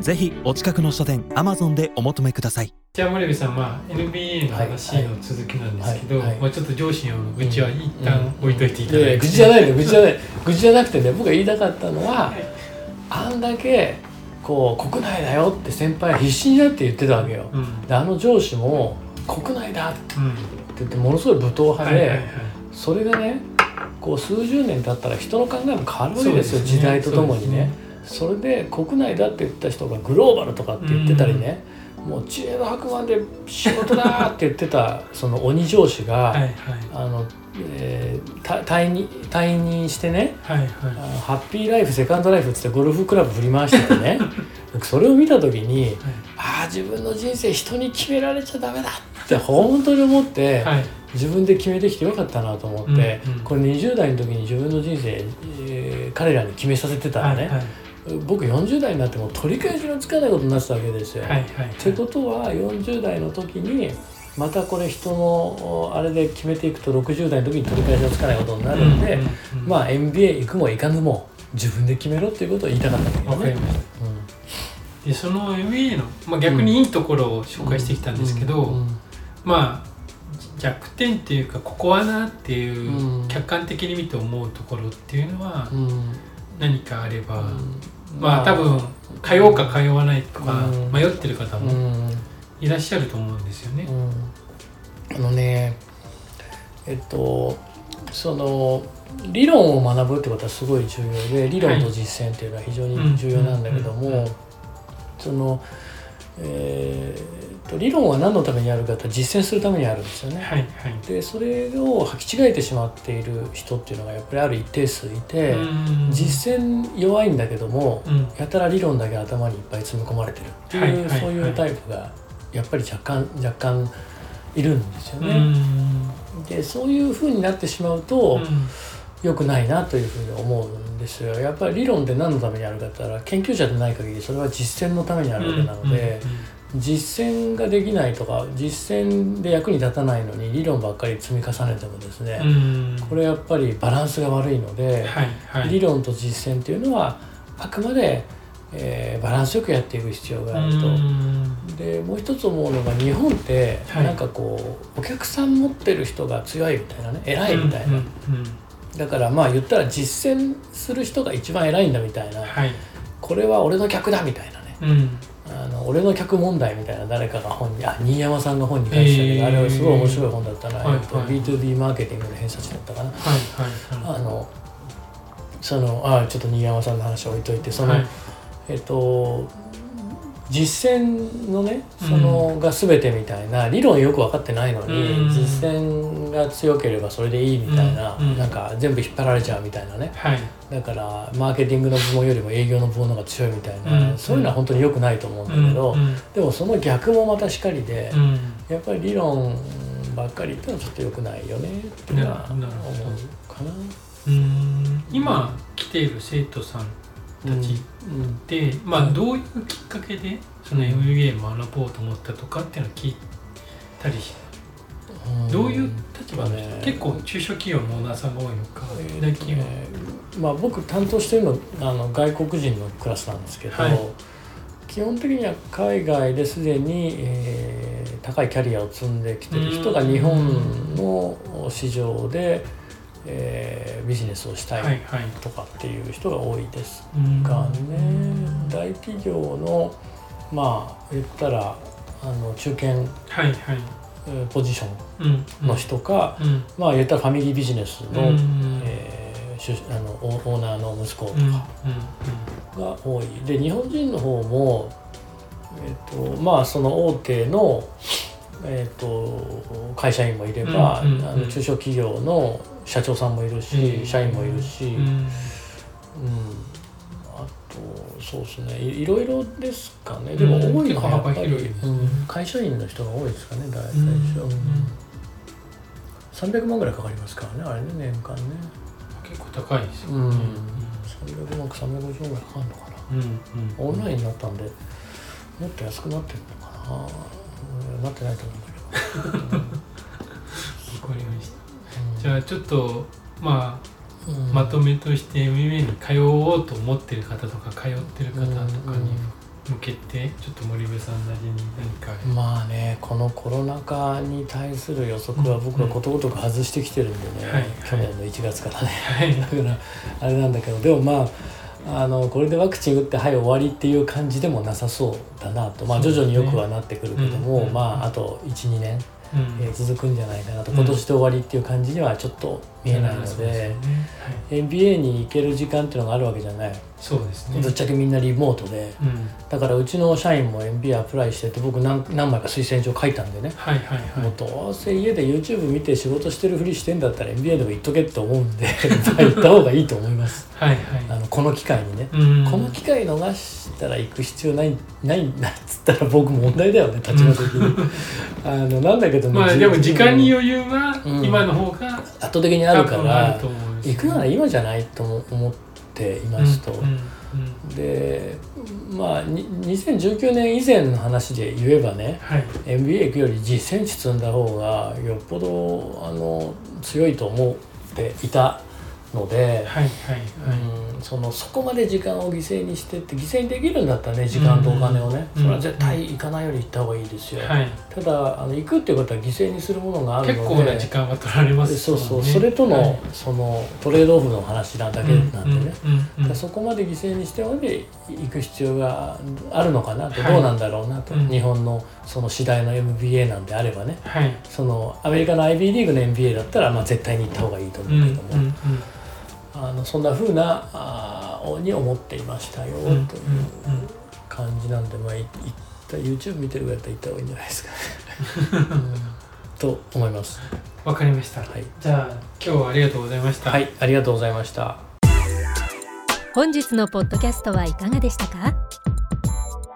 ぜひお近くの書店 Amazon でお求めください。じゃあ森部さん、まあ、NBA の話の続きなんですけど、はい。はい。まあ、ちょっと上司の愚痴は一旦置いといていただいて、いやいや愚痴じゃないの愚痴じゃない。愚痴じゃなくてね僕が言いたかったのはあんだけこう国内だよって先輩は必死になって言ってたわけよ、うん。であの上司も国内だってうん言ってものすごい武闘派で、はいはいはい。それがねこう数十年経ったら人の考えも変わるわけですよ。ね。時代とともにねそれで国内だって言った人がグローバルとかって言ってたりね、もう知恵の白馬で仕事だって言ってたその鬼上司が、はいはい。あの、えーた退任退任してねはいはい。ハッピーライフセカンドライフっつってゴルフクラブ振り回しててね それを見た時にああ自分の人生人に決められちゃダメだって本当に思って、はい。自分で決めてきてよかったなと思って、うんうん。これ20代の時に自分の人生、えー彼らに決めさせてたらね、はいはい僕40代になっても取り返しのつかないことになってたわけですよ。はいはいってことは40代の時にまたこれ人のおあれで決めていくと60代の時に取り返しのつかないことになるんで、うんうんうんまあ MBA 行くも行かぬも自分で決めろっていうことを言いたかったんだけどね。わかりました。でその MBA の、まあ、逆にいいところを紹介してきたんですけど、うんうん。まあ弱点っていうかここはなっていう、うん。客観的に見て思うところっていうのはうん。何かあれば、うんまあ多分通うか通わないとかうん。迷ってる方うもん。いらっしゃると思うんですよね。うん。あのねえっとその理論を学ぶってことはすごい重要で理論と実践っていうのは非常に重要なんだけどもそのえーっと理論は何のためにあるかって実践するためにあるんですよね。はいはい。でそれを履き違えてしまっている人っていうのがやっぱりある一定数いて、うん実践弱いんだけども、うんやたら理論だけ頭にいっぱい詰め込まれてるっていう、はいそういうタイプがやっぱり若干若干いるんですようね。んでそういう風になってしまうとうん良くないなというふうに思うんですよ。やっぱり理論って何のためにあるかって言ったら研究者でない限りそれは実践のためにあるわけなので、実践ができないとか実践で役に立たないのに理論ばっかり積み重ねてもですね、これやっぱりバランスが悪いので、はいはい。理論と実践っていうのはあくまで、えーバランスよくやっていく必要があると。うんでもう一つ思うのが日本ってはいなんかこう、お客さん持ってる人が強いみたいなね偉いみたいな、うんうんうんだからまあ言ったら実践する人が一番偉いんだみたいなはい。これは俺の客だみたいなねうんあの俺の客問題みたいな誰かが本にあ新山さんが本に書いてたけど、えーあれはすごい面白い本だったな、はいえっとはい B2B マーケティングの偏差値だったかな。はいはいはい。あのそのあちょっと新山さんの話は置いといてその、はいえっと実践のねその、が全てみたいな理論よく分かってないのに、うん。実践が強ければそれでいいみたいな、うん。うん。なんか全部引っ張られちゃうみたいなね。はい。だからマーケティングの部門よりも営業の部門の方が強いみたいな、うん。そういうのは本当に良くないと思うんだけど、うん。うん。でもその逆もまたしかりで、うん。やっぱり理論ばっかり言ってのはちょっと良くないよねっていうのは思うかな。うん。今来ている生徒さんたちうんで、まあどういうきっかけでその MBA 学ぼうと思ったとかっていうのを聞いたりしうんどういう立場の人、ね結構中小企業のオーナーさんが多いのか、えー大企業、えーまあ、僕担当してるのあの外国人のクラスなんですけど、はい。基本的には海外ですでに、えー高いキャリアを積んできてる人がうん。日本の市場で、えービジネスをしたはいいはい。とかっていう人が多いですうん。がね、大企業のまあ言ったらあの中堅はいはい。えーポジショうんンの人か、うん。まあ言ったらファミリービジネスの、うんえー出あのオオーナーの息子とうんうんかが多い、で日本人の方も、えーとまあその大手の、えー、と会社員もいれば、うんうんうん。あの中小企業の社長さんもいるし、うん。社員もいるし、うん。うん。あとそうですね。いいろいろですかね。でもうん多いのはやっぱり、会社員の人が多いですかね大体、うん。うん。300万ぐらいかかりますからねあれね年間ね。結構高いですようん。ね300万か350万ぐらいかかるのかな。うん。うん。オンラインになったんでもっと安くなってるのかな、うん、なってないと思うんだけど、わかりましたじゃあちょっとまあうん。まとめとして MMA に通おうと思ってる方とか通ってる方とかに向けてちょっと森部さんなりに何か。まあねこのコロナ禍に対する予測は僕はことごとく外してきてるんでね、はい去年の1月からね。はい。だからあれなんだけどでもまああのこれでワクチン打ってはい終わりっていう感じでもなさそうだなと、まあ、徐々によくはなってくるけども、うんまああと12年、うんえー続くんじゃないかなとうん今年で終わりっていう感じにはちょっと見えないので,、すよね NBA に行ける時間っていうのがあるわけじゃない、はいそうですね。ぶっちゃけみんなリモートでうん。だからうちの社員も NBA アプライしてて僕何何枚か推薦状書いたんでね。はいはいはい。もうどうせ家で YouTube 見て仕事してるふりしてんだったら NBA でも行っとけって思うんでまあ行った方がいいと思いますはいはいあのこの機会にね、うんこの機会逃したら行く必要ないないんだっつったら僕問題だよね立場的に。あのなんだけどねまあでも時間に余裕はうん。今の方が圧倒的にあるから行くなら今じゃないと思っていますと、うんうんでまあに2019年以前の話で言えばねはい。NBA 行くより実践値積んだ方がよっぽどあの強いと思っていたので、はいはいはい。うん、そのそこまで時間を犠牲にしてって犠牲にできるんだったらね時間とお金をね、うんそれは絶対行かないより行った方がいいですよ、はい。ただあの行くっていうことは犠牲にするものがあるので結構な時間は取られますそうそう、それとの,、はいそのトレードオフの話なだけなんでね、うんそこまで犠牲にしてまで行く必要があるのかなと、はい。どうなんだろうなと、うん。日本のその次第の MBA なんであればね。はい。そのアメリカの IB リーグの MBA だったらまあ絶対に行った方がいいとうんうん思うけども、あのそんな風なあーに思っていましたよ、という感じなんで、まあ、い行った YouTube 見てるぐらいだったら行った方がいいんじゃないですか と思います。わかりました。はい、じゃあ今日はありがとうございました。はい、ありがとうございました。本日のポッドキャストはいかがでしたか？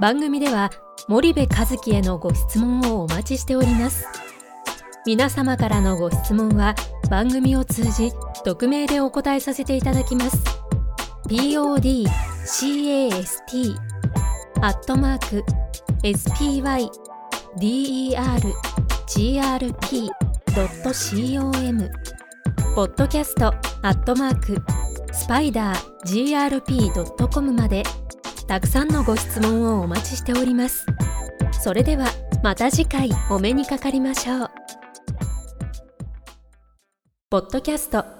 番組では森部和樹へのご質問をお待ちしております。皆様からのご質問は番組を通じ匿名でお答えさせていただきます podcast アットマーク spydergrp.com ポッドキャストアットマークスパイダー grp.com までたくさんのご質問をお待ちしております。それではまた次回お目にかかりましょう。ポッドキャスト